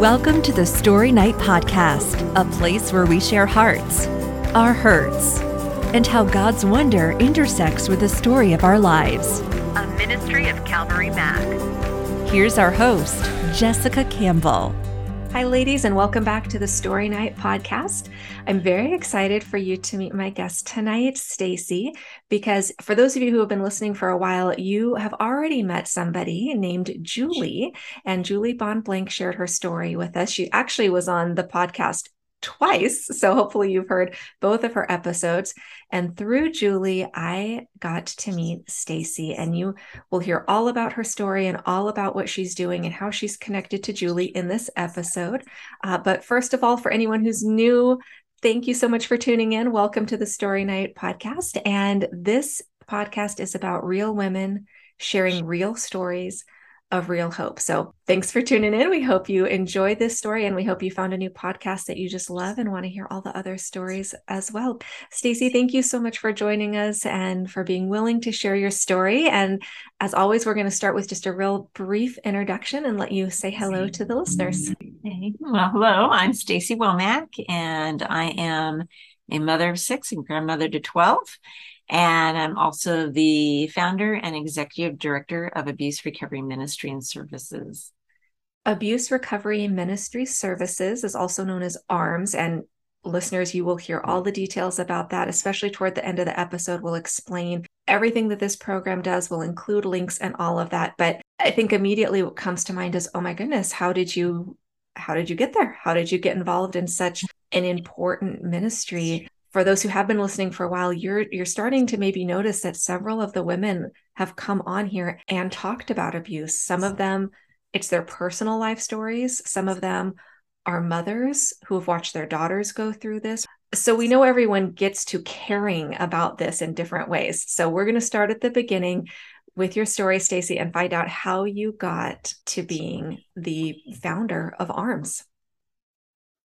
Welcome to the Story Night Podcast, a place where we share hearts, our hurts, and how God's wonder intersects with the story of our lives. A ministry of Calvary Mac. Here's our host, Jessica Campbell. Hi, ladies, and welcome back to the Story Night podcast. I'm very excited for you to meet my guest tonight, Stacy, because for those of you who have been listening for a while, you have already met somebody named Julie, and Julie Bond Blank shared her story with us. She actually was on the podcast twice. So hopefully you've heard both of her episodes. And through Julie, I got to meet Stacy and you will hear all about her story and all about what she's doing and how she's connected to Julie in this episode. Uh, but first of all, for anyone who's new, thank you so much for tuning in. Welcome to the Story Night podcast. And this podcast is about real women sharing real stories of real hope. So thanks for tuning in. We hope you enjoy this story and we hope you found a new podcast that you just love and want to hear all the other stories as well. Stacy, thank you so much for joining us and for being willing to share your story. And as always, we're going to start with just a real brief introduction and let you say hello to the listeners. Hey. Well, hello, I'm Stacy Womack and I am a mother of six and grandmother to 12. And I'm also the founder and executive director of Abuse Recovery Ministry and Services. Abuse Recovery Ministry Services is also known as ARMS. And listeners, you will hear all the details about that, especially toward the end of the episode. We'll explain everything that this program does, we'll include links and all of that. But I think immediately what comes to mind is, oh my goodness, how did you how did you get there? How did you get involved in such an important ministry? For those who have been listening for a while, you're you're starting to maybe notice that several of the women have come on here and talked about abuse. Some of them, it's their personal life stories. Some of them are mothers who have watched their daughters go through this. So we know everyone gets to caring about this in different ways. So we're going to start at the beginning with your story, Stacy, and find out how you got to being the founder of ARMS.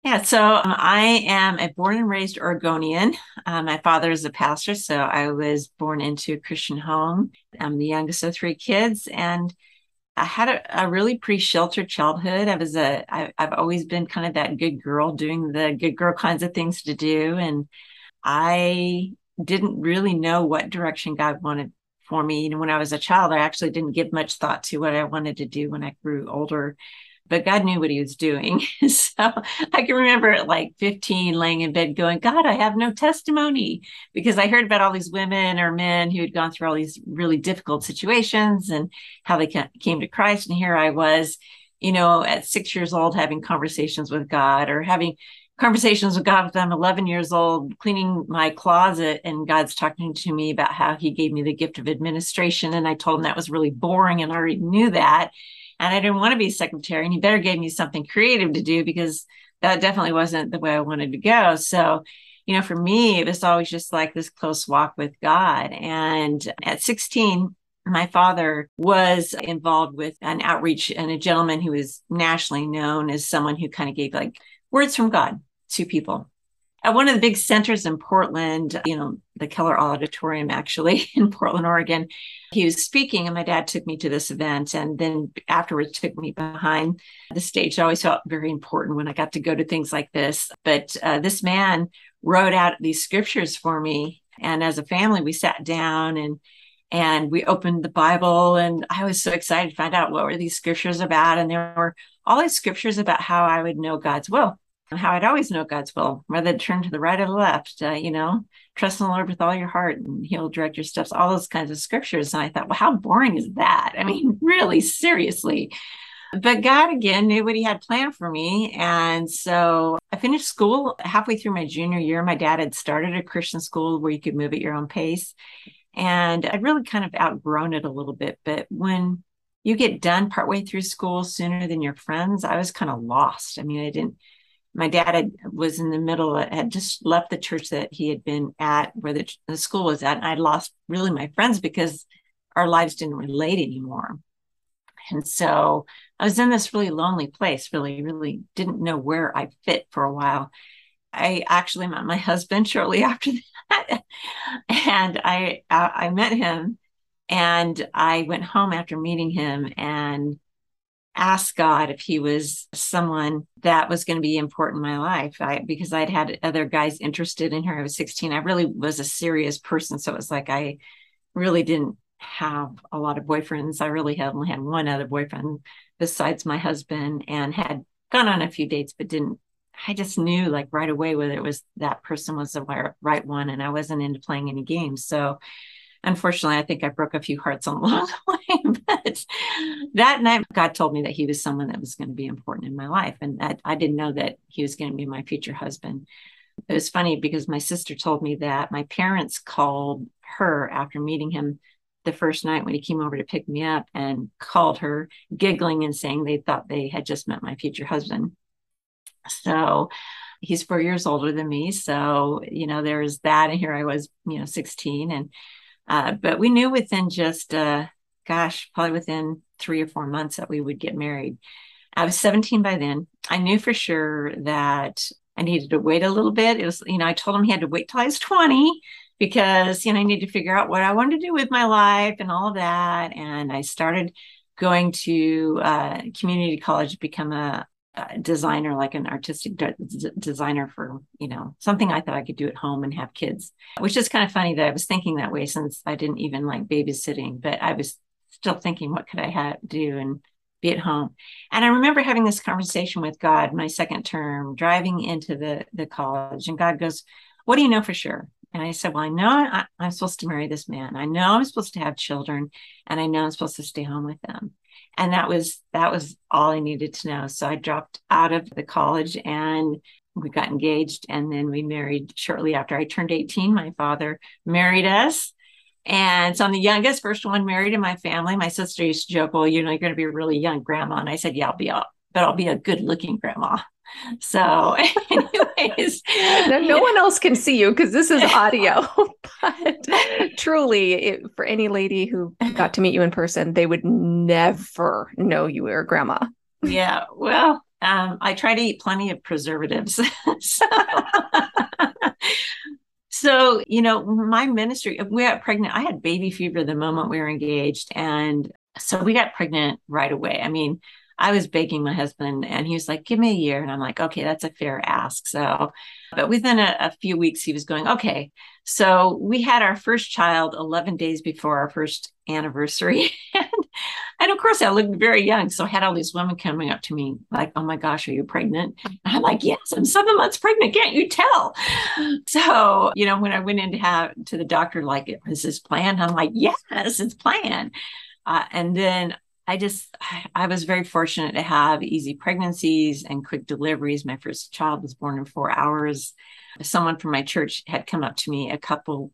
Yeah, so um, I am a born and raised Oregonian. Uh, my father is a pastor, so I was born into a Christian home. I'm the youngest of three kids, and I had a, a really pretty sheltered childhood. I was a I, I've always been kind of that good girl, doing the good girl kinds of things to do, and I didn't really know what direction God wanted for me. You know, when I was a child, I actually didn't give much thought to what I wanted to do when I grew older but God knew what he was doing. so I can remember at like 15 laying in bed going, God, I have no testimony because I heard about all these women or men who had gone through all these really difficult situations and how they came to Christ. And here I was, you know, at six years old, having conversations with God or having conversations with God I'm 11 years old, cleaning my closet, and God's talking to me about how He gave me the gift of administration. And I told him that was really boring, and I already knew that and I didn't want to be secretary. And he better gave me something creative to do because that definitely wasn't the way I wanted to go. So, you know, for me, it was always just like this close walk with God. And at 16, my father was involved with an outreach and a gentleman who was nationally known as someone who kind of gave like words from God to people at one of the big centers in Portland, you know, the Keller Auditorium, actually in Portland, Oregon. He was speaking, and my dad took me to this event, and then afterwards took me behind the stage. I always felt very important when I got to go to things like this. But uh, this man wrote out these scriptures for me, and as a family, we sat down and and we opened the Bible, and I was so excited to find out what were these scriptures about, and there were all these scriptures about how I would know God's will how I'd always know God's will, whether to turn to the right or the left, uh, you know, trust in the Lord with all your heart and he'll direct your steps, all those kinds of scriptures. And I thought, well, how boring is that? I mean, really, seriously. But God again knew what he had planned for me. And so I finished school halfway through my junior year. My dad had started a Christian school where you could move at your own pace. And I'd really kind of outgrown it a little bit. But when you get done partway through school sooner than your friends, I was kind of lost. I mean, I didn't my dad had, was in the middle, had just left the church that he had been at, where the, the school was at. And I'd lost really my friends because our lives didn't relate anymore. And so I was in this really lonely place, really, really didn't know where I fit for a while. I actually met my husband shortly after that. and I, I met him and I went home after meeting him and ask God if he was someone that was going to be important in my life. I, because I'd had other guys interested in her. I was 16. I really was a serious person. So it was like I really didn't have a lot of boyfriends. I really had only had one other boyfriend besides my husband and had gone on a few dates, but didn't. I just knew like right away whether it was that person was the right one, and I wasn't into playing any games. So unfortunately, I think I broke a few hearts along the way. but that night, God told me that He was someone that was going to be important in my life, and that I didn't know that He was going to be my future husband. It was funny because my sister told me that my parents called her after meeting him the first night when he came over to pick me up and called her, giggling and saying they thought they had just met my future husband. So he's four years older than me. So, you know, there's that. And here I was, you know, 16. And, uh, but we knew within just, uh, gosh, probably within three or four months that we would get married. I was 17 by then. I knew for sure that I needed to wait a little bit. It was, you know, I told him he had to wait till I was 20 because you know I need to figure out what I wanted to do with my life and all of that. And I started going to uh, community college to become a, a Uh, designer, like an artistic de- designer for you know something I thought I could do at home and have kids. Which is kind of funny that I was thinking that way since I didn't even like babysitting, but I was still thinking what could I have do and be at home. And I remember having this conversation with God my second term, driving into the the college, and God goes, "What do you know for sure?" And I said, Well, I know I, am supposed to marry this man. I know I'm supposed to have children and I know I'm supposed to stay home with them. And that was that was all I needed to know. So I dropped out of the college and we got engaged and then we married shortly after I turned 18. My father married us. And so I'm the youngest, first one married in my family. My sister used to joke, Well, you know, you're going to be a really young grandma. And I said, Yeah, I'll be a, but I'll be a good looking grandma. So, anyways, no, no one else can see you because this is audio. but truly, it, for any lady who got to meet you in person, they would never know you were a grandma. Yeah. Well, um, I try to eat plenty of preservatives. so, so, you know, my ministry, we got pregnant. I had baby fever the moment we were engaged. And so we got pregnant right away. I mean, I was begging my husband and he was like, give me a year. And I'm like, okay, that's a fair ask. So, but within a, a, few weeks, he was going, okay. So we had our first child 11 days before our first anniversary. and, and of course, I looked very young. So I had all these women coming up to me like, oh my gosh, are you pregnant? And I'm like, yes, I'm seven months pregnant. Can't you tell? So, you know, when I went in to have to the doctor, like, is this planned? I'm like, yes, it's planned. Uh, and then I just, I was very fortunate to have easy pregnancies and quick deliveries. My first child was born in four hours. Someone from my church had come up to me a couple,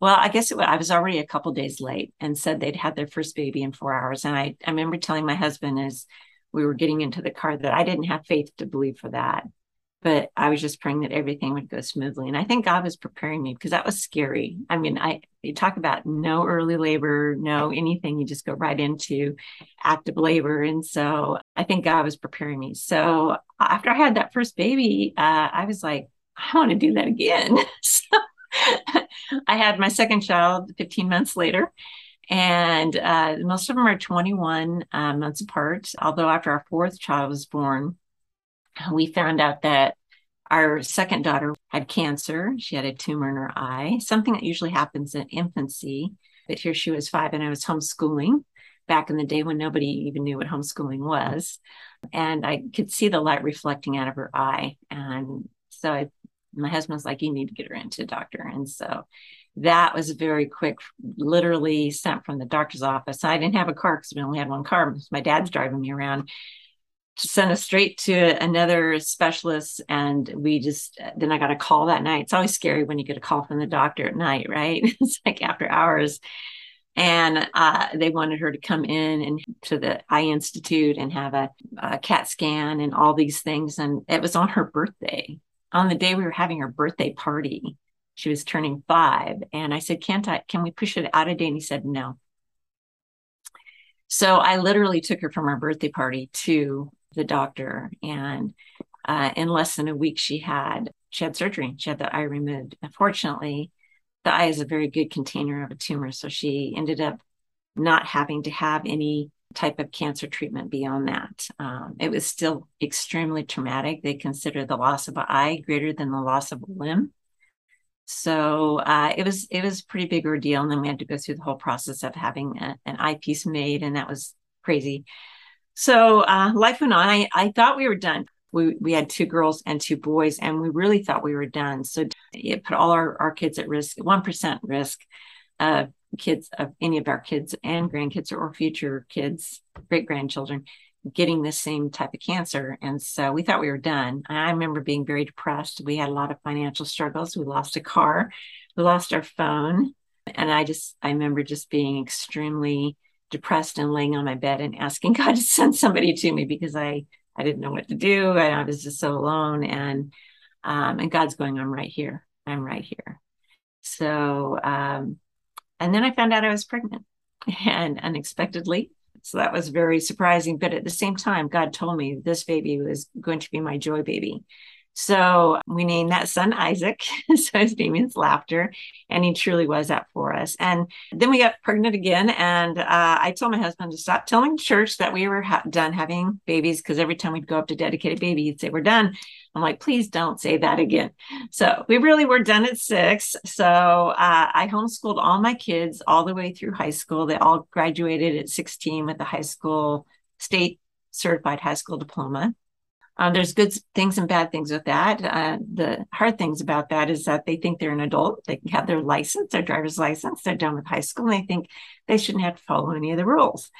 well, I guess it, I was already a couple days late and said they'd had their first baby in four hours. And I, I remember telling my husband as we were getting into the car that I didn't have faith to believe for that but I was just praying that everything would go smoothly. And I think God was preparing me because that was scary. I mean, I you talk about no early labor, no anything, you just go right into active labor. And so I think God was preparing me. So after I had that first baby, uh, I was like, I want to do that again. so I had my second child 15 months later. And uh, most of them are 21 uh, months apart. Although after our fourth child was born, we found out that our second daughter had cancer. She had a tumor in her eye, something that usually happens in infancy. But here she was five, and I was homeschooling back in the day when nobody even knew what homeschooling was. And I could see the light reflecting out of her eye. And so I, my husband was like, You need to get her into a doctor. And so that was very quick, literally sent from the doctor's office. I didn't have a car because we only had one car. My dad's driving me around sent us straight to another specialist and we just then i got a call that night. It's always scary when you get a call from the doctor at night right? It's like after hours. And uh, they wanted her to come in and to the eye institute and have a, a cat scan and all these things. And it was on her birthday. On the day we were having her birthday party she was turning five. And i said can't i can we push it out a day? And he said no. So I literally took her from her birthday party to the doctor and uh, in less than a week she had she had surgery she had the eye removed unfortunately the eye is a very good container of a tumor so she ended up not having to have any type of cancer treatment beyond that. Um, it was still extremely traumatic. They consider the loss of an eye greater than the loss of a limb. So uh, it was it was a pretty big ordeal, and then we had to go through the whole process of having a, an eyepiece made, and that was crazy. So uh, life went on. I, I thought we were done. We, we had two girls and two boys, and we really thought we were done. So it put all our, our kids at risk, 1% risk of kids, of any of our kids and grandkids or future kids, great grandchildren getting the same type of cancer. And so we thought we were done. I remember being very depressed. We had a lot of financial struggles. We lost a car, we lost our phone. And I just, I remember just being extremely depressed and laying on my bed and asking God to send somebody to me because I I didn't know what to do. and I was just so alone. And um, and God's going, I'm right here. I'm right here. So um, and then I found out I was pregnant and unexpectedly. So that was very surprising. But at the same time, God told me this baby was going to be my joy baby. So we named that son Isaac. so his name means laughter. And he truly was that for us. And then we got pregnant again. And uh, I told my husband to stop telling church that we were ha- done having babies because every time we'd go up to dedicate a baby, he'd say, We're done. I'm like, please don't say that again. So we really were done at six. So uh, I homeschooled all my kids all the way through high school. They all graduated at 16 with a high school state certified high school diploma. Uh, there's good things and bad things with that. Uh, the hard things about that is that they think they're an adult. They have their license, their driver's license. They're done with high school, and they think they shouldn't have to follow any of the rules.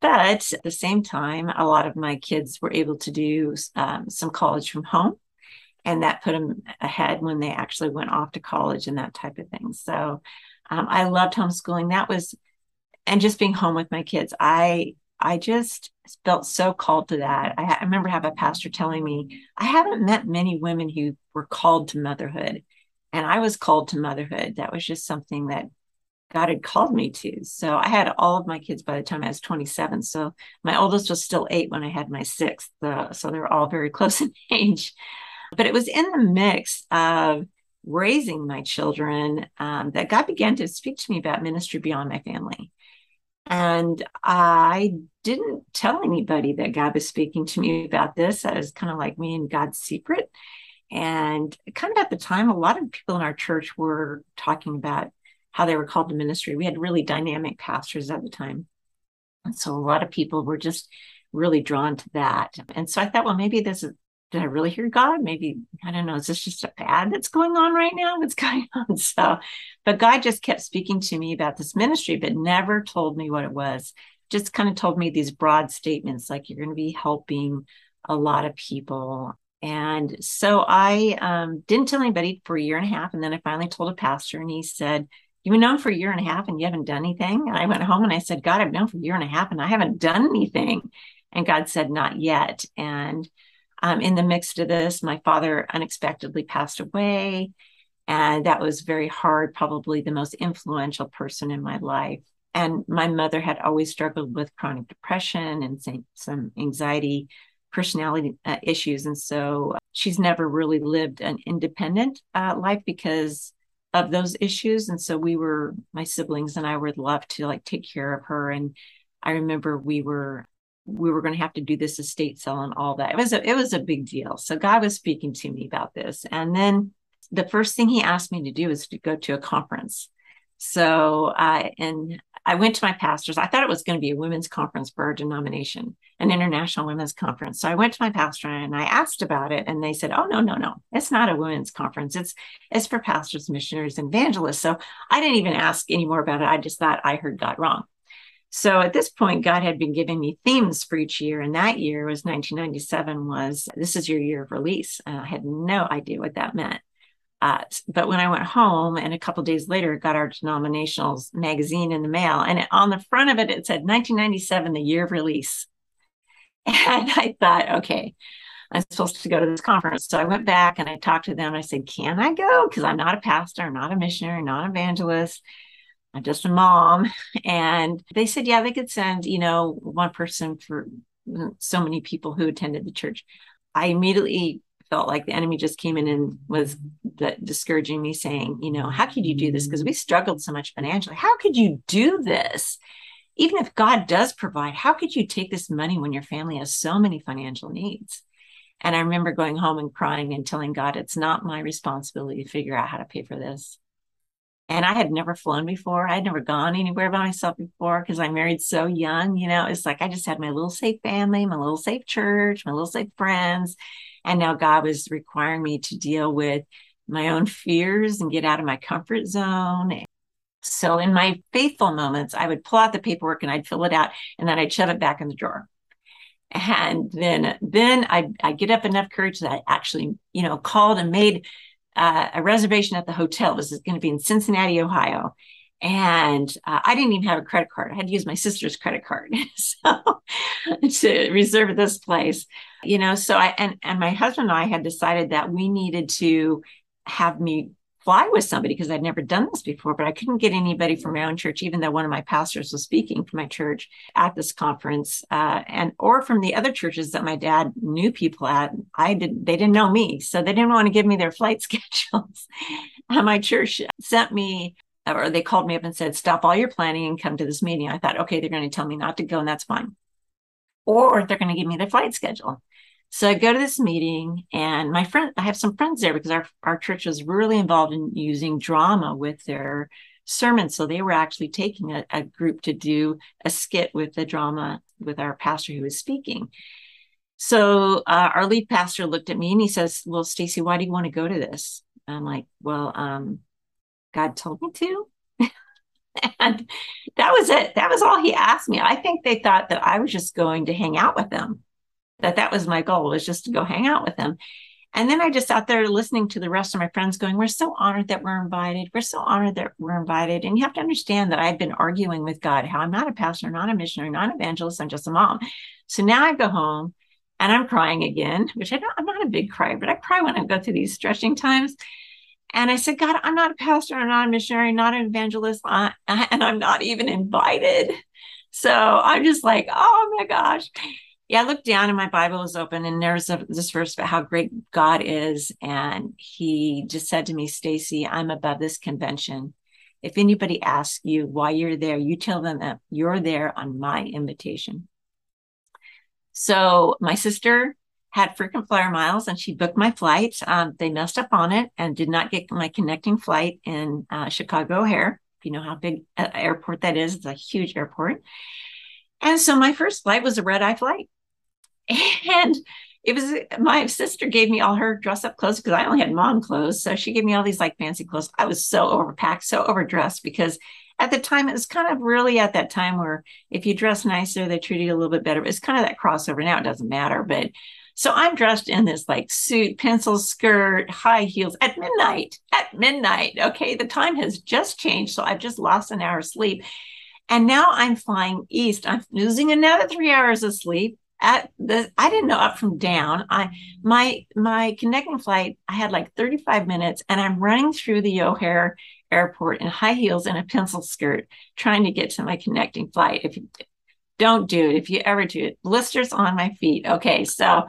But at the same time, a lot of my kids were able to do um, some college from home, and that put them ahead when they actually went off to college and that type of thing. So um, I loved homeschooling. That was, and just being home with my kids. I I just felt so called to that. I, I remember having a pastor telling me, I haven't met many women who were called to motherhood. And I was called to motherhood. That was just something that God had called me to. So I had all of my kids by the time I was 27. So my oldest was still eight when I had my sixth. Uh, so they were all very close in age. But it was in the mix of raising my children um, that God began to speak to me about ministry beyond my family. And I didn't tell anybody that God was speaking to me about this. That was kind of like me and God's secret. And kind of at the time, a lot of people in our church were talking about how they were called to ministry. We had really dynamic pastors at the time. And so a lot of people were just really drawn to that. And so I thought, well, maybe this is did I really hear God? Maybe, I don't know, is this just a fad that's going on right now? What's going on? So, but God just kept speaking to me about this ministry, but never told me what it was. Just kind of told me these broad statements like you're going to be helping a lot of people. And so I um, didn't tell anybody for a year and a half. And then I finally told a pastor, and he said, You've been known for a year and a half and you haven't done anything. And I went home and I said, God, I've known for a year and a half and I haven't done anything. And God said, Not yet. And um, in the midst of this, my father unexpectedly passed away. And that was very hard, probably the most influential person in my life. And my mother had always struggled with chronic depression and some anxiety, personality uh, issues. And so she's never really lived an independent uh, life because of those issues. And so we were, my siblings and I would love to like take care of her. And I remember we were we were going to have to do this estate sale and all that. It was a, it was a big deal. So God was speaking to me about this. And then the first thing he asked me to do was to go to a conference. So I and I went to my pastors. I thought it was going to be a women's conference for our denomination, an international women's conference. So I went to my pastor and I asked about it, and they said, "Oh no, no, no, it's not a women's conference. It's it's for pastors, missionaries, evangelists." So I didn't even ask any more about it. I just thought I heard God wrong. So at this point, God had been giving me themes for each year. And that year was 1997 was this is your year of release. And I had no idea what that meant. Uh, but when I went home and a couple days later got our denominationals magazine in the mail, and it, on the front of it, it said 1997, the year of release. And I thought, okay, I'm supposed to go to this conference. So I went back and I talked to them. I said, Can I go? Because I'm not a pastor, I'm not a missionary, not an evangelist. I'm just a mom. And they said, yeah, they could send, you know, one person for so many people who attended the church. I immediately felt like the enemy just came in and was discouraging me, saying, you know, how could you do this? Because we struggled so much financially. How could you do this? even if God does provide, how could you take this money when your family has so many financial needs? And I remember going home and crying and telling God, it's not my responsibility to figure out how to pay for this. And I had never flown before. I had never gone anywhere by myself before because I married so young. You know, it's like I just had my little safe family, my little safe church, my little safe friends. And now God was requiring me to deal with my own fears and get out of my comfort zone. So in my faithful moments, I would pull out the paperwork and I'd fill it out and then I'd shove it back in the drawer. And then then I I get up enough courage that I actually, you know, called and made uh, a reservation at the hotel. This is going to be in Cincinnati, Ohio. And uh, I didn't even have a credit card. I had to use my sister's credit card so to reserve this place. You know, so I and and my husband and I had decided that we needed to have me fly with somebody because I'd never done this before, but I couldn't get anybody from my own church, even though one of my pastors was speaking for my church at this conference, uh, and or from the other churches that my dad knew people at. I did they didn't know me, so they didn't want to give me their flight schedules. and my church sent me or they called me up and said, stop all your planning and come to this meeting. I thought, okay, they're going to tell me not to go, and that's fine. Or they're going to give me their flight schedule. So I go to this meeting, and my friend, I have some friends there because our, our church was really involved in using drama with their sermons. So they were actually taking a, a group to do a skit with the drama with our pastor who was speaking. So uh, our lead pastor looked at me and he says, "Well, Stacy, why do you want to go to this?" I'm like, "Well, um, God told me to." and that was it. That was all he asked me. I think they thought that I was just going to hang out with them that that was my goal was just to go hang out with them. And then i just sat there listening to the rest of my friends going we're so honored that we're invited. We're so honored that we're invited. And you have to understand that i've been arguing with god how i'm not a pastor not a missionary not an evangelist i'm just a mom. So now i go home and i'm crying again which I don't, i'm not a big crier but i cry when i go through these stretching times. And I said, God, I'm not a pastor, I'm not a missionary, not an evangelist, and I'm not even invited. So I'm just like, oh my gosh yeah, I looked down and my Bible was open, and there's a, this verse about how great God is. And he just said to me, Stacy, I'm above this convention. If anybody asks you why you're there, you tell them that you're there on my invitation. So my sister had frequent flyer miles and she booked my flight. Um, they messed up on it and did not get my connecting flight in uh, Chicago O'Hare. If you know how big an airport that is, it's a huge airport. And so my first flight was a red eye flight. And it was my sister gave me all her dress up clothes because I only had mom clothes. So she gave me all these like fancy clothes. I was so overpacked, so overdressed because at the time it was kind of really at that time where if you dress nicer, they treat you a little bit better. It's kind of that crossover. Now it doesn't matter, but so I'm dressed in this like suit, pencil skirt, high heels at midnight. At midnight. Okay. The time has just changed. So I've just lost an hour of sleep. And now I'm flying east. I'm losing another three hours of sleep at the I didn't know up from down. I my my connecting flight, I had like 35 minutes and I'm running through the O'Hare airport in high heels and a pencil skirt trying to get to my connecting flight. If you don't do it, if you ever do it, blisters on my feet. Okay, so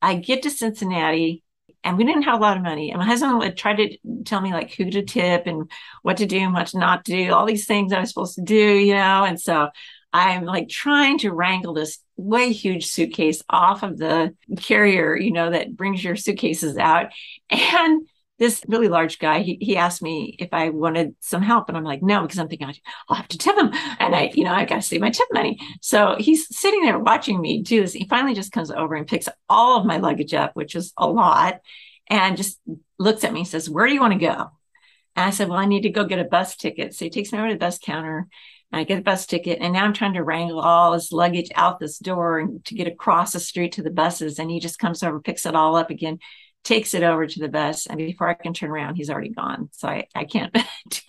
I get to Cincinnati and we didn't have a lot of money. And my husband would try to tell me like who to tip and what to do and what not to not do, all these things I was supposed to do, you know. And so I'm like trying to wrangle this way huge suitcase off of the carrier, you know, that brings your suitcases out. And this really large guy, he, he asked me if I wanted some help. And I'm like, no, because I'm thinking I'll have to tip him. And I, you know, I've got to save my tip money. So he's sitting there watching me do this. He finally just comes over and picks all of my luggage up, which is a lot, and just looks at me and says, where do you want to go? And I said, well, I need to go get a bus ticket. So he takes me over to the bus counter I get a bus ticket, and now I'm trying to wrangle all his luggage out this door and to get across the street to the buses. And he just comes over, picks it all up again, takes it over to the bus, and before I can turn around, he's already gone. So I, I can't.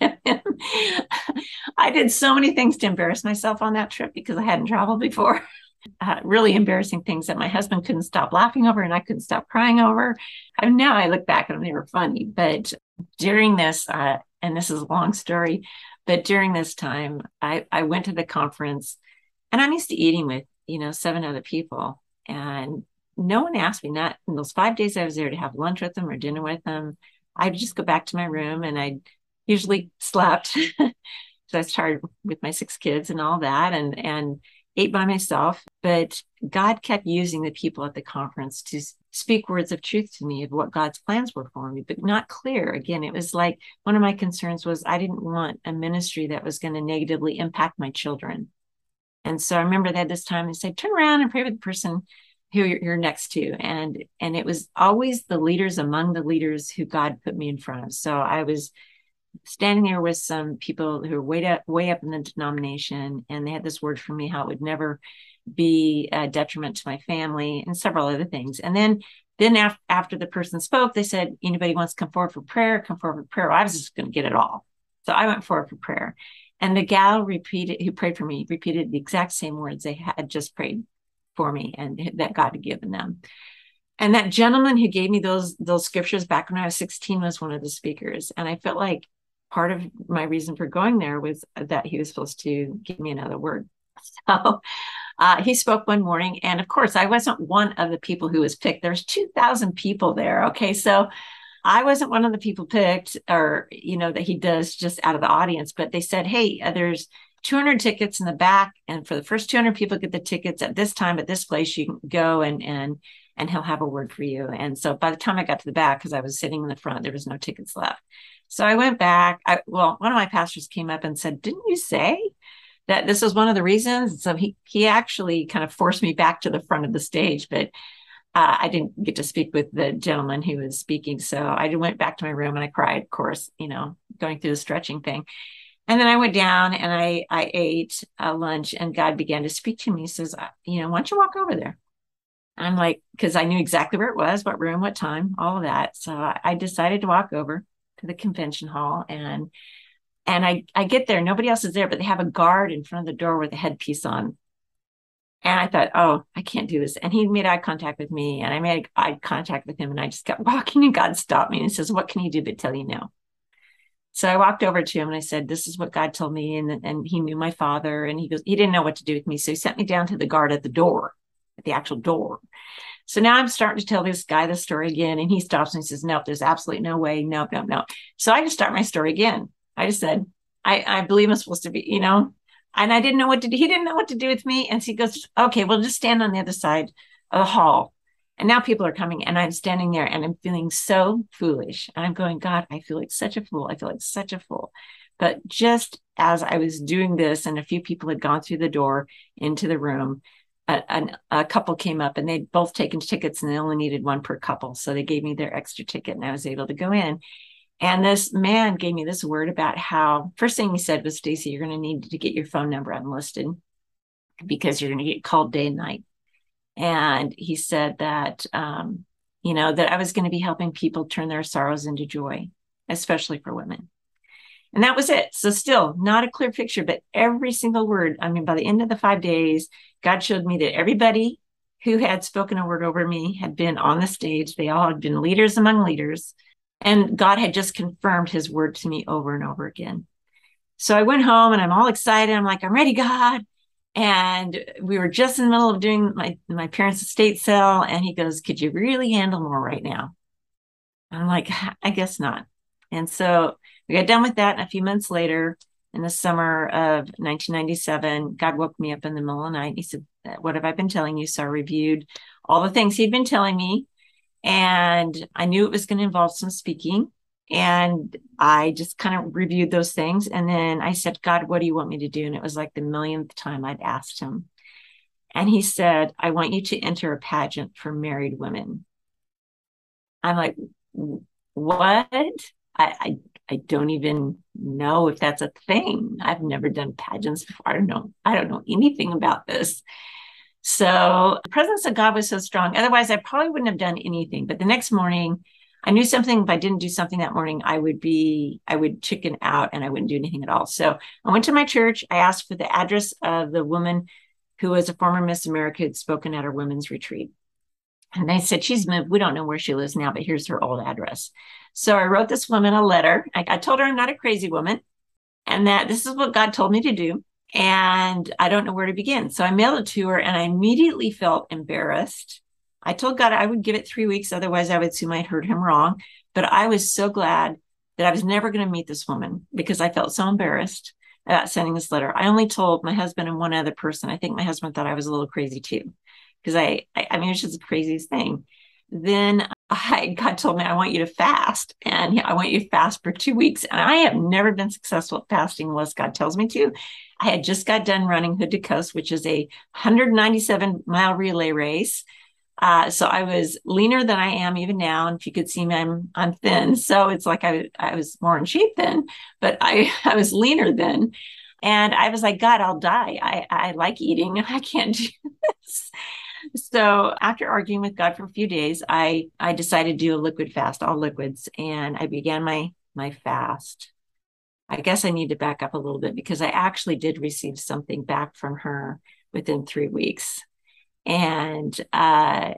I did so many things to embarrass myself on that trip because I hadn't traveled before. Uh, really embarrassing things that my husband couldn't stop laughing over and I couldn't stop crying over. And now I look back and they were funny. But during this, uh, and this is a long story, but during this time, I, I went to the conference and I'm used to eating with, you know, seven other people. And no one asked me not in those five days I was there to have lunch with them or dinner with them. I'd just go back to my room and I usually slept. So I started with my six kids and all that and and ate by myself. But God kept using the people at the conference to speak words of truth to me of what God's plans were for me, but not clear. Again, it was like one of my concerns was I didn't want a ministry that was going to negatively impact my children. And so I remember that this time they said, turn around and pray with the person who you're, you're next to. And and it was always the leaders among the leaders who God put me in front of. So I was standing there with some people who were way up way up in the denomination, and they had this word for me how it would never be a detriment to my family and several other things. And then then after, after the person spoke, they said, anybody wants to come forward for prayer, come forward for prayer. Well, I was just going to get it all. So I went forward for prayer. And the gal repeated, who prayed for me, repeated the exact same words they had just prayed for me and that God had given them. And that gentleman who gave me those those scriptures back when I was 16 was one of the speakers. And I felt like part of my reason for going there was that he was supposed to give me another word. So uh, he spoke one morning, and of course, I wasn't one of the people who was picked. There's 2,000 people there. Okay, so I wasn't one of the people picked, or you know that he does just out of the audience. But they said, "Hey, uh, there's 200 tickets in the back, and for the first 200 people get the tickets at this time at this place, you can go and and and he'll have a word for you." And so by the time I got to the back, because I was sitting in the front, there was no tickets left. So I went back. I, well, one of my pastors came up and said, "Didn't you say?" that this was one of the reasons. So he he actually kind of forced me back to the front of the stage, but uh, I didn't get to speak with the gentleman who was speaking. So I went back to my room and I cried, of course, you know, going through the stretching thing. And then I went down and I I ate a lunch and God began to speak to me. He says, uh, you know, why don't you walk over there? I'm like, because I knew exactly where it was, what room, what time, all of that. So I decided to walk over to the convention hall and and I, I get there, nobody else is there, but they have a guard in front of the door with a headpiece on. And I thought, oh, I can't do this. And he made eye contact with me, and I made eye contact with him, and I just kept walking, and God stopped me and says, What can you do but tell you no? So I walked over to him and I said, This is what God told me. And, and he knew my father, and he goes, He didn't know what to do with me. So he sent me down to the guard at the door, at the actual door. So now I'm starting to tell this guy the story again, and he stops and he says, Nope, there's absolutely no way. Nope, nope, nope. So I just start my story again. I just said, I, I believe I'm supposed to be, you know, and I didn't know what to do. He didn't know what to do with me. And so he goes, okay, well, just stand on the other side of the hall. And now people are coming and I'm standing there and I'm feeling so foolish. And I'm going, God, I feel like such a fool. I feel like such a fool. But just as I was doing this and a few people had gone through the door into the room, a, a, a, couple came up and they'd both taken tickets and they only needed one per couple. So they gave me their extra ticket and I was able to go in. And this man gave me this word about how first thing he said was, Stacy, you're going to need to get your phone number unlisted because you're going to get called day and night. And he said that, um, you know, that I was going to be helping people turn their sorrows into joy, especially for women. And that was it. So, still not a clear picture, but every single word. I mean, by the end of the five days, God showed me that everybody who had spoken a word over me had been on the stage. They all had been leaders among leaders. And God had just confirmed his word to me over and over again. So I went home and I'm all excited. I'm like, I'm ready, God. And we were just in the middle of doing my, my parents' estate sale. And he goes, Could you really handle more right now? I'm like, I guess not. And so we got done with that. And a few months later, in the summer of 1997, God woke me up in the middle of the night. He said, What have I been telling you? So I reviewed all the things he'd been telling me and I knew it was going to involve some speaking. And I just kind of reviewed those things. And then I said, God, what do you want me to do? And it was like the millionth time I'd asked him. And he said, I want you to enter a pageant for married women. I'm like, what? I, I, I don't even know if that's a thing. I've never done pageants before. I don't know. I don't know anything about this. So the presence of God was so strong. Otherwise, I probably wouldn't have done anything. But the next morning, I knew something. If I didn't do something that morning, I would be, I would chicken out and I wouldn't do anything at all. So I went to my church. I asked for the address of the woman who was a former Miss America who had spoken at our women's retreat. And they said, She's moved. We don't know where she lives now, but here's her old address. So I wrote this woman a letter. I, I told her I'm not a crazy woman and that this is what God told me to do and I don't know where to begin. So I mailed it to her and I immediately felt embarrassed. I told God I would give it three weeks, otherwise, I would assume I'd heard him wrong. But I was so glad that I was never going to meet this woman because I felt so embarrassed about sending this letter. I only told my husband and one other person. I think my husband thought I was a little crazy too, because I, I, I mean, it's just the craziest thing. Then I God told me I want you to fast, and I want you to fast for two weeks. And I have never been successful at fasting unless God tells me to. I had just got done running Hood to Coast, which is a 197 mile relay race. Uh, so I was leaner than I am even now. And if you could see me, I'm I'm thin. So it's like I I was more in shape then, but I I was leaner then. And I was like, God, I'll die. I, I like eating I can't do this. So after arguing with God for a few days, I I decided to do a liquid fast, all liquids, and I began my my fast. I guess I need to back up a little bit because I actually did receive something back from her within three weeks. And uh,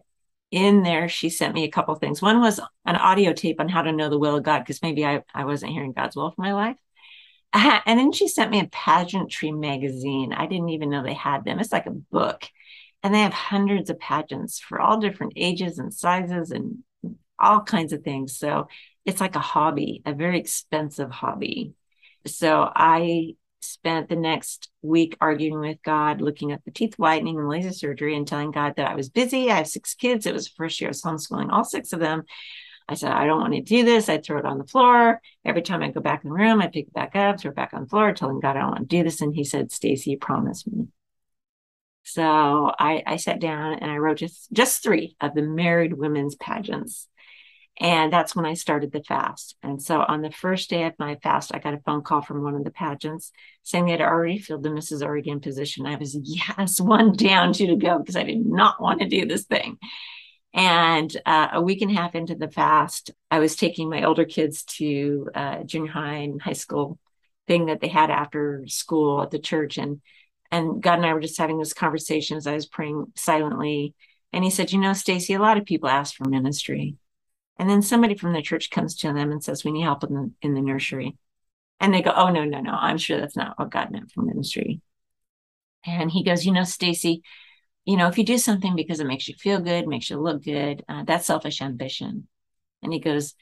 in there, she sent me a couple things. One was an audio tape on how to know the will of God, because maybe I, I wasn't hearing God's will for my life. And then she sent me a pageantry magazine. I didn't even know they had them. It's like a book. And they have hundreds of pageants for all different ages and sizes and all kinds of things. So it's like a hobby, a very expensive hobby. So I spent the next week arguing with God, looking at the teeth whitening and laser surgery, and telling God that I was busy. I have six kids. It was the first year I was homeschooling all six of them. I said, I don't want to do this. I throw it on the floor. Every time I go back in the room, I pick it back up, throw it back on the floor, telling God I don't want to do this. And he said, Stacy, you promised me. So I, I sat down and I wrote just, just three of the married women's pageants. And that's when I started the fast. And so on the first day of my fast, I got a phone call from one of the pageants saying they had already filled the Mrs. Oregon position. I was, yes, one down, two to go, because I did not want to do this thing. And uh, a week and a half into the fast, I was taking my older kids to uh, junior high and high school thing that they had after school at the church. And and God and I were just having this conversation as I was praying silently. And he said, You know, Stacy, a lot of people ask for ministry. And then somebody from the church comes to them and says, We need help in the, in the nursery. And they go, Oh, no, no, no. I'm sure that's not what God meant for ministry. And he goes, You know, Stacy, you know, if you do something because it makes you feel good, makes you look good, uh, that's selfish ambition. And he goes,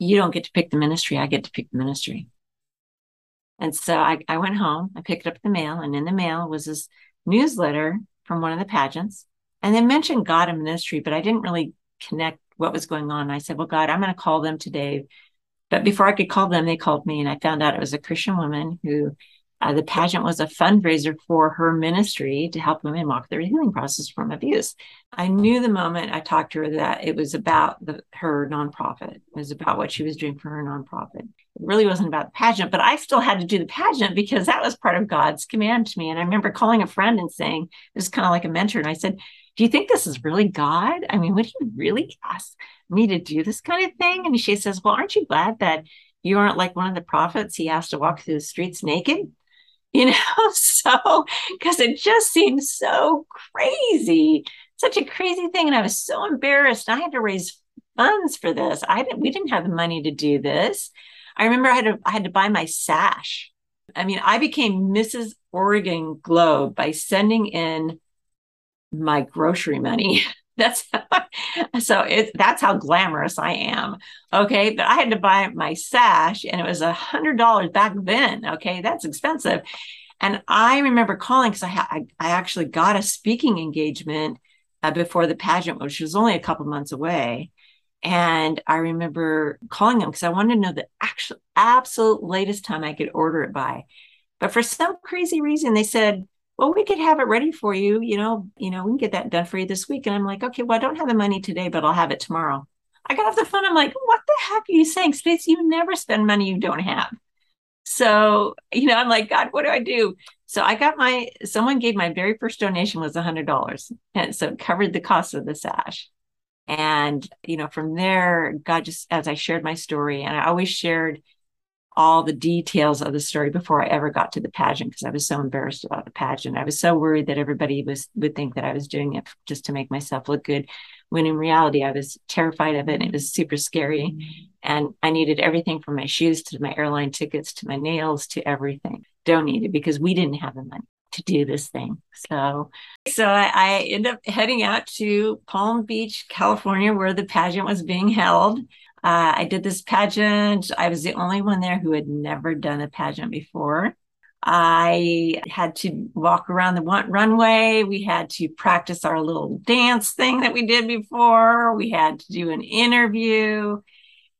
You don't get to pick the ministry. I get to pick the ministry. And so I, I went home, I picked up the mail, and in the mail was this newsletter from one of the pageants. And they mentioned God and ministry, but I didn't really connect what was going on. I said, Well, God, I'm going to call them today. But before I could call them, they called me, and I found out it was a Christian woman who uh, the pageant was a fundraiser for her ministry to help women walk their healing process from abuse. I knew the moment I talked to her that it was about the, her nonprofit. It was about what she was doing for her nonprofit. It really wasn't about the pageant, but I still had to do the pageant because that was part of God's command to me. And I remember calling a friend and saying, it was kind of like a mentor. And I said, do you think this is really God? I mean, would he really ask me to do this kind of thing? And she says, well, aren't you glad that you aren't like one of the prophets he has to walk through the streets naked? You know, so because it just seemed so crazy, such a crazy thing. And I was so embarrassed. I had to raise funds for this. I didn't, we didn't have the money to do this. I remember I had to, I had to buy my sash. I mean, I became Mrs. Oregon Globe by sending in my grocery money. That's how, so it that's how glamorous I am. Okay. But I had to buy my sash and it was a hundred dollars back then. Okay. That's expensive. And I remember calling because I, ha- I, I actually got a speaking engagement uh, before the pageant, which was only a couple months away. And I remember calling them because I wanted to know the actual absolute latest time I could order it by. But for some crazy reason, they said, well, we could have it ready for you. You know, you know, we can get that done for you this week. And I'm like, okay, well, I don't have the money today, but I'll have it tomorrow. I got off the phone. I'm like, what the heck are you saying? Space, you never spend money you don't have. So, you know, I'm like, God, what do I do? So I got my, someone gave my very first donation was a hundred dollars. And so it covered the cost of the sash. And, you know, from there, God just, as I shared my story, and I always shared all the details of the story before I ever got to the pageant because I was so embarrassed about the pageant. I was so worried that everybody was would think that I was doing it just to make myself look good. When in reality, I was terrified of it and it was super scary. And I needed everything from my shoes to my airline tickets to my nails to everything donated because we didn't have the money to do this thing. So, so I, I ended up heading out to Palm Beach, California, where the pageant was being held. Uh, I did this pageant. I was the only one there who had never done a pageant before. I had to walk around the runway. We had to practice our little dance thing that we did before. We had to do an interview.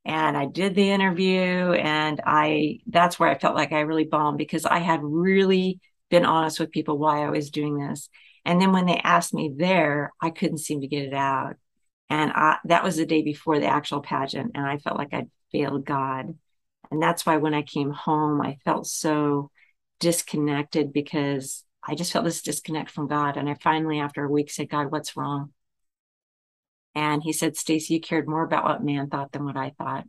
And I did the interview and I that's where I felt like I really bombed because I had really been honest with people why I was doing this. And then when they asked me there, I couldn't seem to get it out. And I, that was the day before the actual pageant. And I felt like I'd failed God. And that's why when I came home, I felt so disconnected because I just felt this disconnect from God. And I finally, after a week, said, God, what's wrong? And he said, Stacy, you cared more about what man thought than what I thought.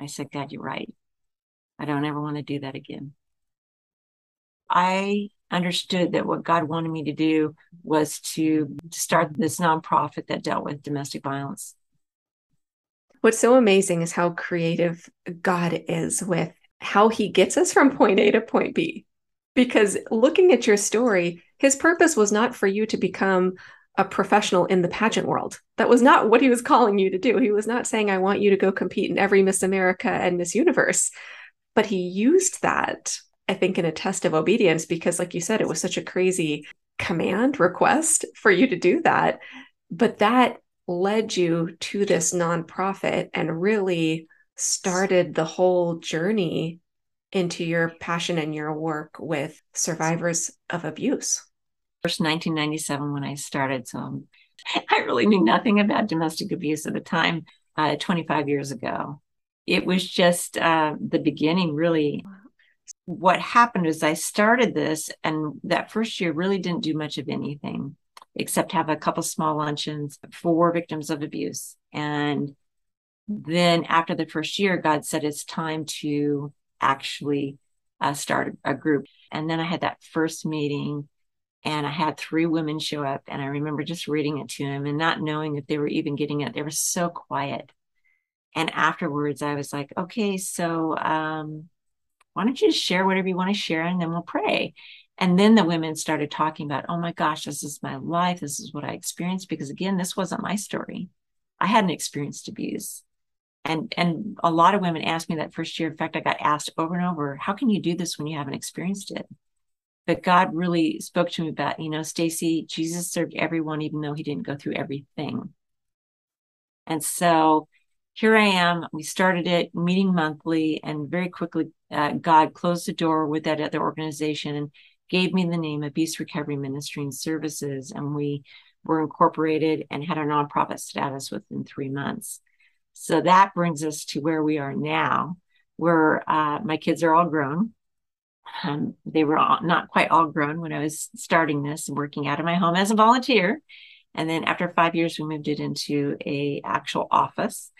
I said, God, you're right. I don't ever want to do that again. I understood that what God wanted me to do was to start this nonprofit that dealt with domestic violence. What's so amazing is how creative God is with how he gets us from point A to point B. Because looking at your story, his purpose was not for you to become a professional in the pageant world. That was not what he was calling you to do. He was not saying, I want you to go compete in every Miss America and Miss Universe. But he used that, I think, in a test of obedience because, like you said, it was such a crazy command request for you to do that. But that led you to this nonprofit and really started the whole journey into your passion and your work with survivors of abuse? First, 1997 when I started. So I really knew nothing about domestic abuse at the time, uh, 25 years ago. It was just uh, the beginning, really. What happened is I started this, and that first year really didn't do much of anything except have a couple small luncheons for victims of abuse. And then after the first year, God said it's time to actually uh, start a group. And then I had that first meeting and I had three women show up. And I remember just reading it to them and not knowing if they were even getting it. They were so quiet. And afterwards, I was like, okay, so um, why don't you just share whatever you want to share and then we'll pray. And then the women started talking about, oh my gosh, this is my life. This is what I experienced. Because again, this wasn't my story. I hadn't experienced abuse and and a lot of women asked me that first year in fact i got asked over and over how can you do this when you haven't experienced it but god really spoke to me about you know stacy jesus served everyone even though he didn't go through everything and so here i am we started it meeting monthly and very quickly uh, god closed the door with that other organization and gave me the name abuse recovery ministry and services and we were incorporated and had our nonprofit status within three months so that brings us to where we are now, where uh, my kids are all grown. Um, they were all, not quite all grown when I was starting this, working out of my home as a volunteer. And then after five years, we moved it into a actual office.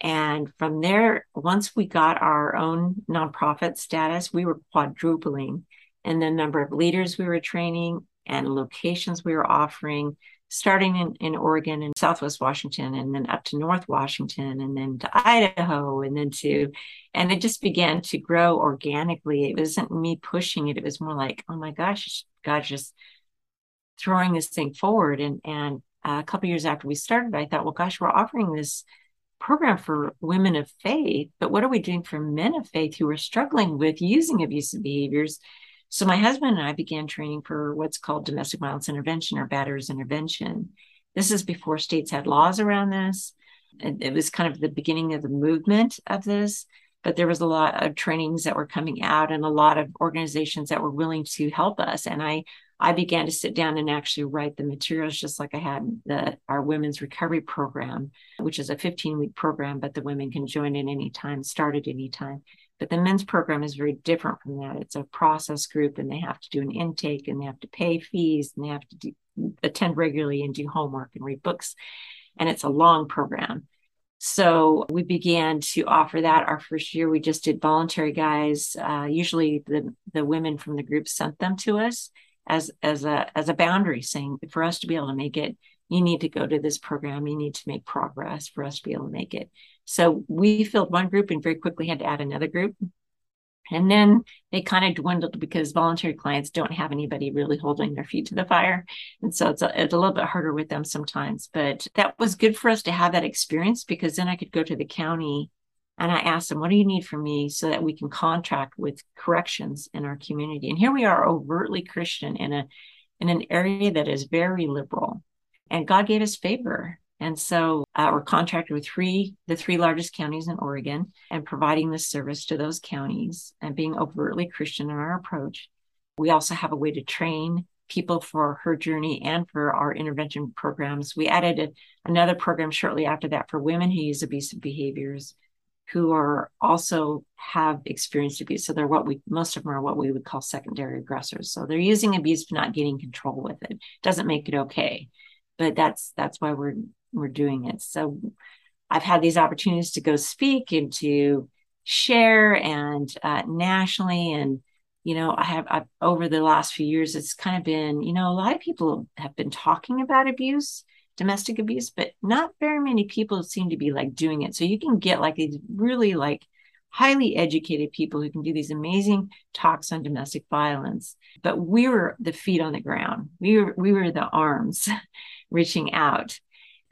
And from there, once we got our own nonprofit status, we were quadrupling in the number of leaders we were training and locations we were offering starting in, in Oregon and Southwest Washington, and then up to North Washington, and then to Idaho, and then to, and it just began to grow organically. It wasn't me pushing it; it was more like, oh my gosh, God's just throwing this thing forward. And and uh, a couple years after we started, I thought, well, gosh, we're offering this program for women of faith, but what are we doing for men of faith who are struggling with using abusive behaviors? So my husband and I began training for what's called domestic violence intervention or batterers intervention. This is before states had laws around this. It was kind of the beginning of the movement of this, but there was a lot of trainings that were coming out and a lot of organizations that were willing to help us. And I I began to sit down and actually write the materials just like I had the our women's recovery program, which is a 15 week program, but the women can join at any time, start at any time. But the men's program is very different from that. It's a process group and they have to do an intake and they have to pay fees and they have to do, attend regularly and do homework and read books. And it's a long program. So we began to offer that our first year. We just did voluntary guys. Uh, usually the, the women from the group sent them to us as, as a, as a boundary saying for us to be able to make it, you need to go to this program. You need to make progress for us to be able to make it. So we filled one group and very quickly had to add another group. And then they kind of dwindled because voluntary clients don't have anybody really holding their feet to the fire. And so it's a, it's a little bit harder with them sometimes. But that was good for us to have that experience because then I could go to the county And I asked them, what do you need from me so that we can contract with corrections in our community? And here we are overtly Christian in a in an area that is very liberal. And God gave us favor. And so uh, we're contracted with three, the three largest counties in Oregon and providing this service to those counties and being overtly Christian in our approach. We also have a way to train people for her journey and for our intervention programs. We added a, another program shortly after that for women who use abusive behaviors who are also have experienced abuse. So they're what we most of them are what we would call secondary aggressors. So they're using abuse but not getting control with it. Doesn't make it okay. But that's that's why we're we're doing it. So I've had these opportunities to go speak and to share and uh, nationally and you know i have I've, over the last few years it's kind of been you know a lot of people have been talking about abuse domestic abuse, but not very many people seem to be like doing it. So you can get like these really like highly educated people who can do these amazing talks on domestic violence. But we were the feet on the ground. We were we were the arms reaching out.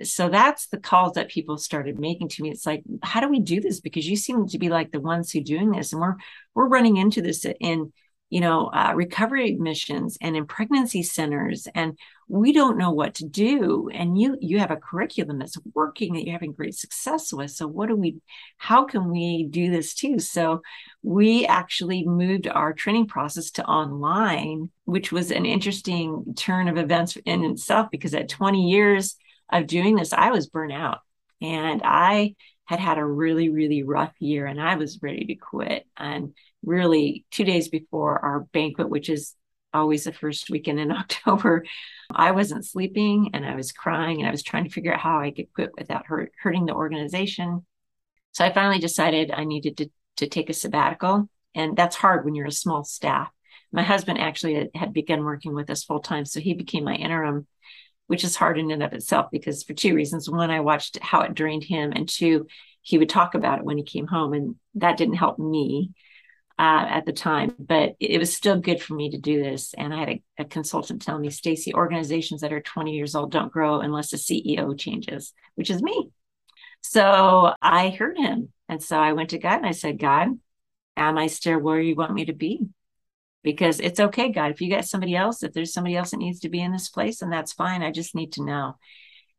So that's the calls that people started making to me. It's like, how do we do this? Because you seem to be like the ones who doing this, and we're we're running into this in you know, uh, recovery admissions and in pregnancy centers, and we don't know what to do. And you you have a curriculum that's working that you're having great success with. So what do we? How can we do this too? So we actually moved our training process to online, which was an interesting turn of events in itself because at 20 years of doing this, I was burnt out, and I had had a really really rough year, and I was ready to quit and really two days before our banquet, which is always the first weekend in October, I wasn't sleeping and I was crying and I was trying to figure out how I could quit without hurt, hurting the organization. So I finally decided I needed to, to take a sabbatical. And that's hard when you're a small staff. My husband actually had, had begun working with us full time. So he became my interim, which is hard in and of itself because for two reasons. One, I watched how it drained him. And two, he would talk about it when he came home. And that didn't help me uh, at the time, but it was still good for me to do this. And I had a, a consultant tell me, Stacy, organizations that are 20 years old don't grow unless the CEO changes, which is me. So I heard him. And so I went to God and I said, God, am I still where you want me to be? Because it's okay, God. If you got somebody else, if there's somebody else that needs to be in this place, then that's fine. I just need to know.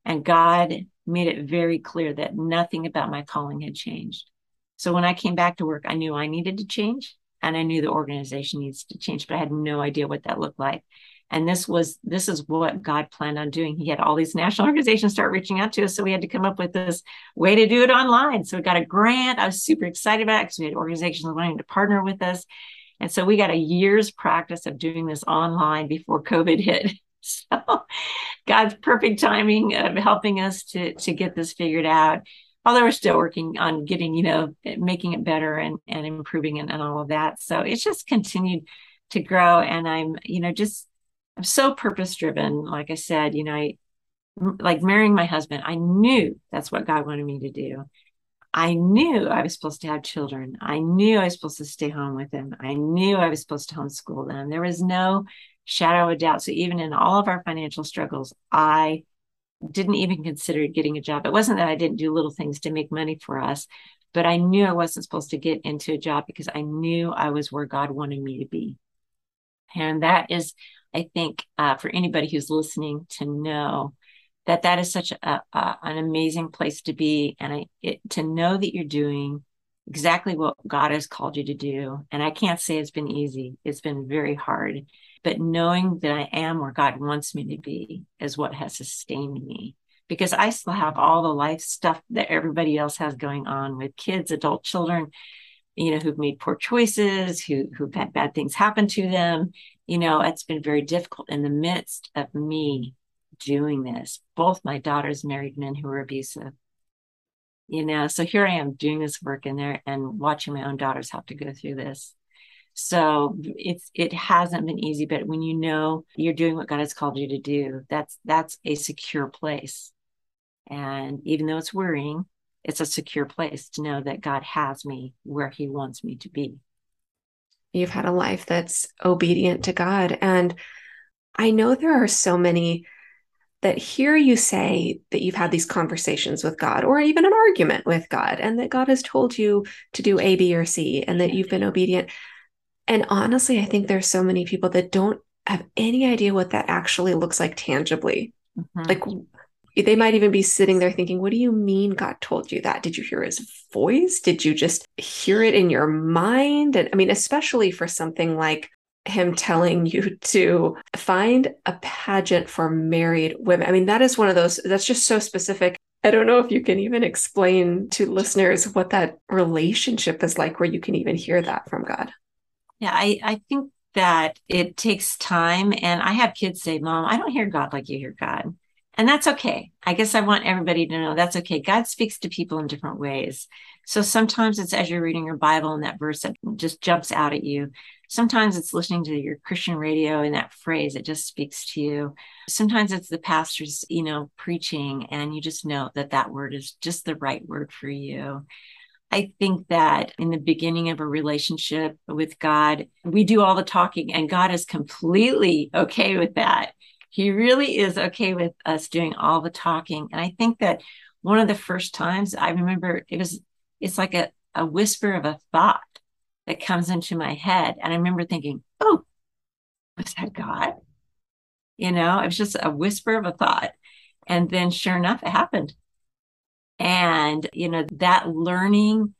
And God made it very clear that nothing about my calling had changed. So when I came back to work, I knew I needed to change and I knew the organization needs to change, but I had no idea what that looked like. And this was this is what God planned on doing. He had all these national organizations start reaching out to us. So we had to come up with this way to do it online. So we got a grant. I was super excited about it because we had organizations wanting to partner with us. And so we got a year's practice of doing this online before COVID hit. So God's perfect timing of helping us to, to get this figured out although we're still working on getting, you know, making it better and, and improving it and all of that. So it's just continued to grow. And I'm, you know, just, I'm so purpose driven. Like I said, you know, I, like marrying my husband, I knew that's what God wanted me to do. I knew I was supposed to have children. I knew I was supposed to stay home with them. I knew I was supposed to homeschool them. There was no shadow of doubt. So even in all of our financial struggles, I didn't even consider getting a job. It wasn't that I didn't do little things to make money for us, but I knew I wasn't supposed to get into a job because I knew I was where God wanted me to be. And that is, I think, uh, for anybody who's listening to know that that is such a, a an amazing place to be, and I it, to know that you're doing exactly what God has called you to do. And I can't say it's been easy; it's been very hard but knowing that I am where God wants me to be is what has sustained me because I still have all the life stuff that everybody else has going on with kids, adult children, you know, who've made poor choices, who who've had bad things happen to them. You know, it's been very difficult in the midst of me doing this. Both my daughters married men who were abusive. You know, so here I am doing this work in there and watching my own daughters have to go through this. So it's it hasn't been easy, but when you know you're doing what God has called you to do, that's that's a secure place. And even though it's worrying, it's a secure place to know that God has me where He wants me to be. You've had a life that's obedient to God. And I know there are so many that hear you say that you've had these conversations with God or even an argument with God and that God has told you to do A, B, or C and that you've been obedient. And honestly, I think there's so many people that don't have any idea what that actually looks like tangibly. Mm-hmm. Like they might even be sitting there thinking, What do you mean God told you that? Did you hear his voice? Did you just hear it in your mind? And I mean, especially for something like him telling you to find a pageant for married women. I mean, that is one of those, that's just so specific. I don't know if you can even explain to listeners what that relationship is like where you can even hear that from God. Yeah, I, I think that it takes time. And I have kids say, Mom, I don't hear God like you hear God. And that's okay. I guess I want everybody to know that's okay. God speaks to people in different ways. So sometimes it's as you're reading your Bible and that verse that just jumps out at you. Sometimes it's listening to your Christian radio and that phrase that just speaks to you. Sometimes it's the pastor's, you know, preaching and you just know that that word is just the right word for you. I think that in the beginning of a relationship with God, we do all the talking and God is completely okay with that. He really is okay with us doing all the talking. And I think that one of the first times I remember it was, it's like a, a whisper of a thought that comes into my head. And I remember thinking, oh, was that God? You know, it was just a whisper of a thought. And then sure enough, it happened. And, you know, that learning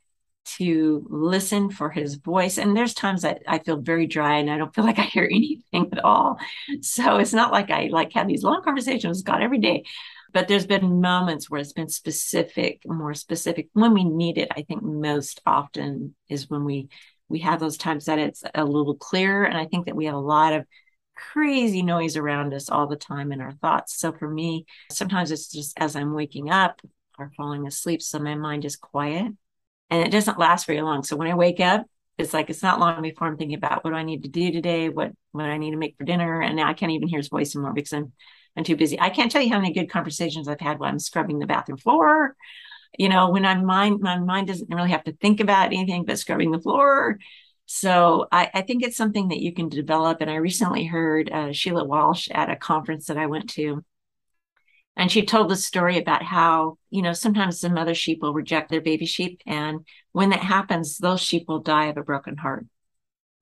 to listen for his voice. And there's times that I feel very dry and I don't feel like I hear anything at all. So it's not like I like have these long conversations with God every day. But there's been moments where it's been specific, more specific when we need it. I think most often is when we we have those times that it's a little clearer. And I think that we have a lot of crazy noise around us all the time in our thoughts. So for me, sometimes it's just as I'm waking up or falling asleep, so my mind is quiet and it doesn't last very long. So when I wake up, it's like it's not long before I'm thinking about what do I need to do today, what what I need to make for dinner, and now I can't even hear his voice anymore because I'm I'm too busy. I can't tell you how many good conversations I've had while I'm scrubbing the bathroom floor. You know, when I'm mind my mind doesn't really have to think about anything but scrubbing the floor. So I, I think it's something that you can develop. And I recently heard uh, Sheila Walsh at a conference that I went to and she told the story about how, you know, sometimes the mother sheep will reject their baby sheep. And when that happens, those sheep will die of a broken heart,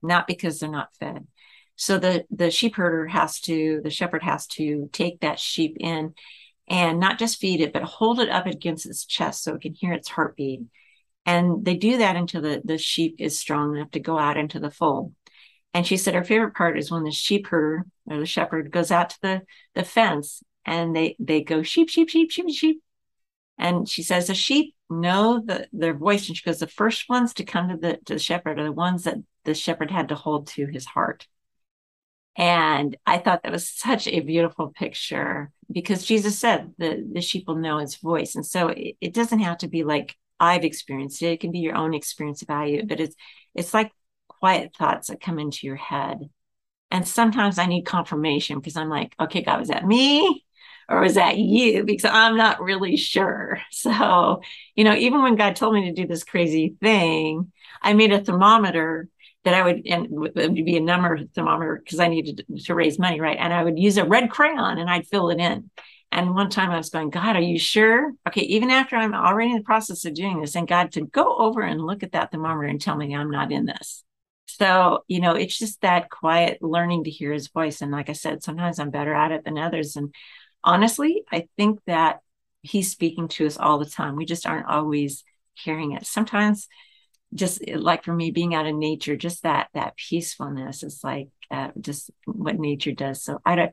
not because they're not fed. So the, the sheep herder has to, the shepherd has to take that sheep in and not just feed it, but hold it up against its chest so it can hear its heartbeat. And they do that until the, the sheep is strong enough to go out into the fold. And she said her favorite part is when the sheep herder or the shepherd goes out to the, the fence and they they go sheep sheep sheep sheep sheep. And she says the sheep know the, their voice. And she goes the first ones to come to the to the shepherd are the ones that the shepherd had to hold to his heart. And i thought that was such a beautiful picture because jesus said the the sheep will know his voice. And so it, it doesn't have to be like i've experienced it. It can be your own experience it but it's it's like quiet thoughts that come into your head. And sometimes i need confirmation because i'm like okay god was that me or was that you? Because I'm not really sure. So, you know, even when God told me to do this crazy thing, I made a thermometer that I would, and it would be a number thermometer because I needed to raise money, right? And I would use a red crayon and I'd fill it in. And one time I was going, God, are you sure? Okay, even after I'm already in the process of doing this, and God to go over and look at that thermometer and tell me I'm not in this. So, you know, it's just that quiet learning to hear his voice. And like I said, sometimes I'm better at it than others. And honestly, I think that he's speaking to us all the time. We just aren't always hearing it. Sometimes just like for me being out in nature, just that that peacefulness is like uh, just what nature does. So I don't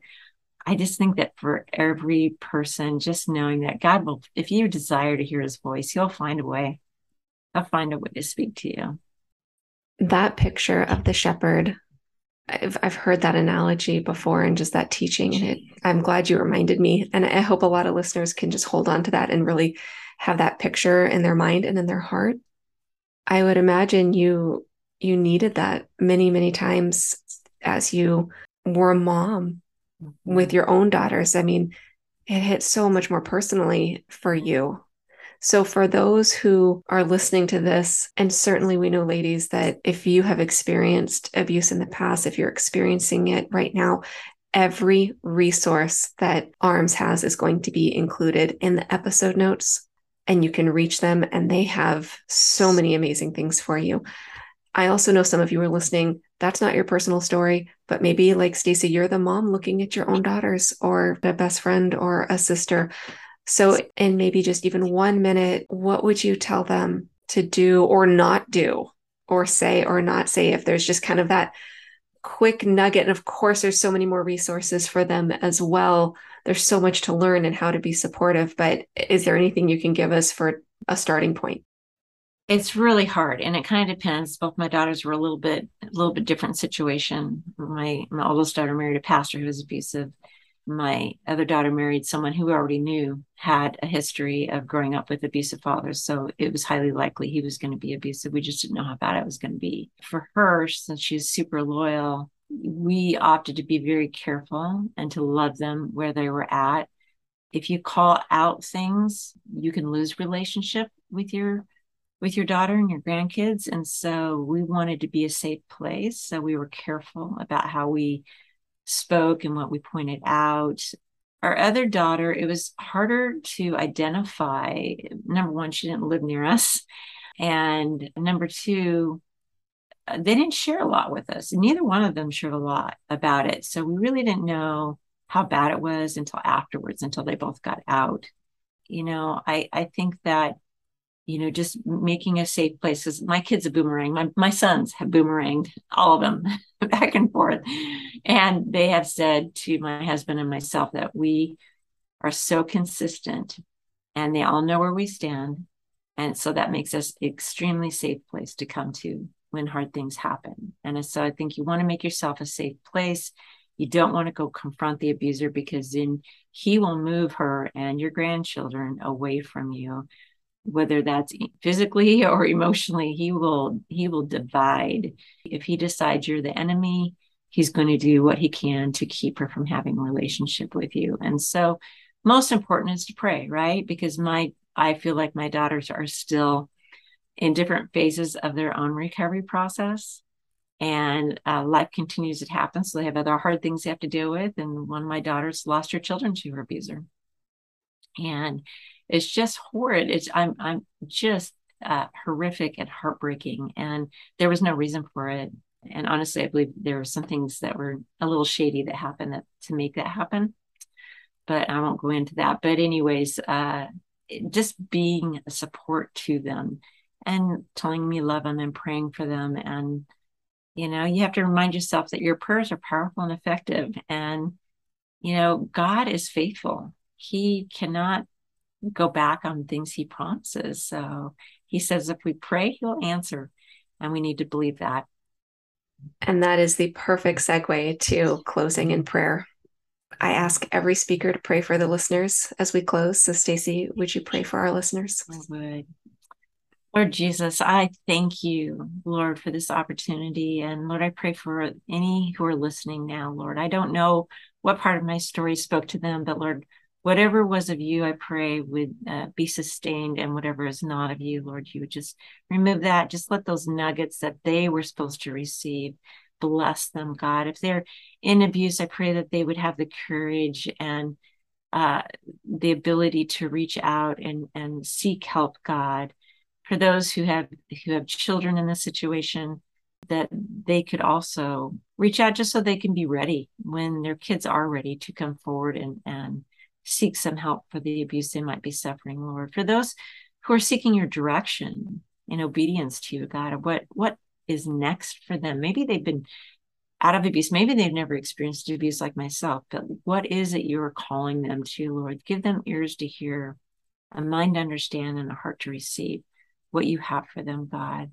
I just think that for every person, just knowing that God will, if you desire to hear his voice, he'll find a way. He'll find a way to speak to you. That picture of the shepherd I've I've heard that analogy before and just that teaching and it I'm glad you reminded me and I hope a lot of listeners can just hold on to that and really have that picture in their mind and in their heart. I would imagine you you needed that many many times as you were a mom mm-hmm. with your own daughters. I mean, it hit so much more personally for you so, for those who are listening to this, and certainly we know, ladies, that if you have experienced abuse in the past, if you're experiencing it right now, every resource that ARMS has is going to be included in the episode notes and you can reach them and they have so many amazing things for you. I also know some of you are listening. That's not your personal story, but maybe like Stacy, you're the mom looking at your own daughters or a best friend or a sister. So, in maybe just even one minute, what would you tell them to do or not do, or say or not say if there's just kind of that quick nugget? And of course, there's so many more resources for them as well. There's so much to learn and how to be supportive. But is there anything you can give us for a starting point? it's really hard and it kind of depends both my daughters were a little bit a little bit different situation my my oldest daughter married a pastor who was abusive my other daughter married someone who already knew had a history of growing up with abusive fathers so it was highly likely he was going to be abusive we just didn't know how bad it was going to be for her since she's super loyal we opted to be very careful and to love them where they were at if you call out things you can lose relationship with your with your daughter and your grandkids. And so we wanted to be a safe place. So we were careful about how we spoke and what we pointed out. Our other daughter, it was harder to identify. Number one, she didn't live near us. And number two, uh, they didn't share a lot with us. Neither one of them shared a lot about it. So we really didn't know how bad it was until afterwards, until they both got out. You know, I, I think that you know, just making a safe place. Because my kids have boomerang. My my sons have boomeranged all of them back and forth, and they have said to my husband and myself that we are so consistent, and they all know where we stand, and so that makes us extremely safe place to come to when hard things happen. And so I think you want to make yourself a safe place. You don't want to go confront the abuser because then he will move her and your grandchildren away from you whether that's physically or emotionally he will he will divide. If he decides you're the enemy he's going to do what he can to keep her from having a relationship with you. And so most important is to pray right? Because my i feel like my daughters are still in different phases of their own recovery process. And uh, life continues to happen so they have other hard things they have to deal with. And one of my daughters lost her children to her abuser. And it's just horrid. It's I'm I'm just uh, horrific and heartbreaking, and there was no reason for it. And honestly, I believe there were some things that were a little shady that happened that, to make that happen. But I won't go into that. But anyways, uh, just being a support to them and telling me love them and praying for them and you know you have to remind yourself that your prayers are powerful and effective and you know god is faithful he cannot go back on things he promises. So he says, if we pray, he'll answer. And we need to believe that. And that is the perfect segue to closing in prayer. I ask every speaker to pray for the listeners as we close. So, Stacy, would you pray for our listeners? I would. Lord Jesus, I thank you, Lord, for this opportunity. And Lord, I pray for any who are listening now, Lord. I don't know what part of my story spoke to them, but Lord, whatever was of you, I pray would uh, be sustained, and whatever is not of you, Lord, you would just remove that. Just let those nuggets that they were supposed to receive bless them, God. If they're in abuse, I pray that they would have the courage and uh, the ability to reach out and and seek help, God. For those who have who have children in this situation, that they could also reach out just so they can be ready when their kids are ready to come forward and and seek some help for the abuse they might be suffering, Lord. For those who are seeking your direction in obedience to you, God, what what is next for them? Maybe they've been out of abuse. Maybe they've never experienced abuse like myself, but what is it you're calling them to, Lord? Give them ears to hear, a mind to understand, and a heart to receive what you have for them, God.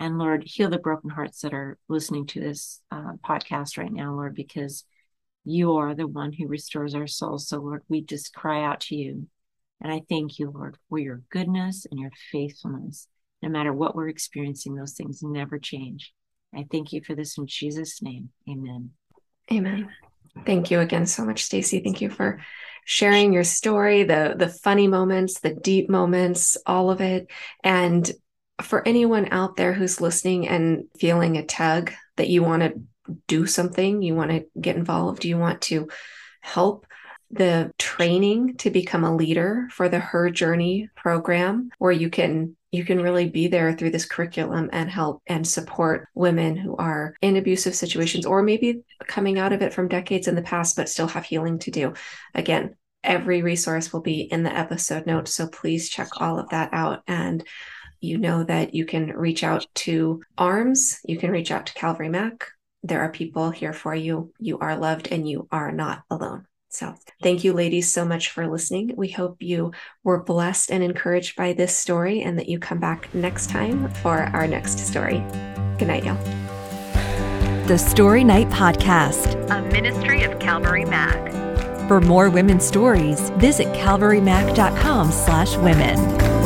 And Lord, heal the broken hearts that are listening to this uh, podcast right now, Lord, because you are the one who restores our souls. So, Lord, we just cry out to you. And I thank you, Lord, for your goodness and your faithfulness. No matter what we're experiencing, those things never change. I thank you for this in Jesus' name. Amen. Amen. Thank you again so much, Stacy. Thank you for sharing your story, the the funny moments, the deep moments, all of it. And for anyone out there who's listening and feeling a tug that you want to do something, you want to get involved, you want to help. The training to become a leader for the her journey program where you can you can really be there through this curriculum and help and support women who are in abusive situations or maybe coming out of it from decades in the past but still have healing to do. Again every resource will be in the episode notes so please check all of that out. And you know that you can reach out to arms you can reach out to calvary mac there are people here for you you are loved and you are not alone so, thank you, ladies, so much for listening. We hope you were blessed and encouraged by this story and that you come back next time for our next story. Good night, y'all. The Story Night Podcast, a ministry of Calvary Mac. For more women's stories, visit calvarymac.com slash women.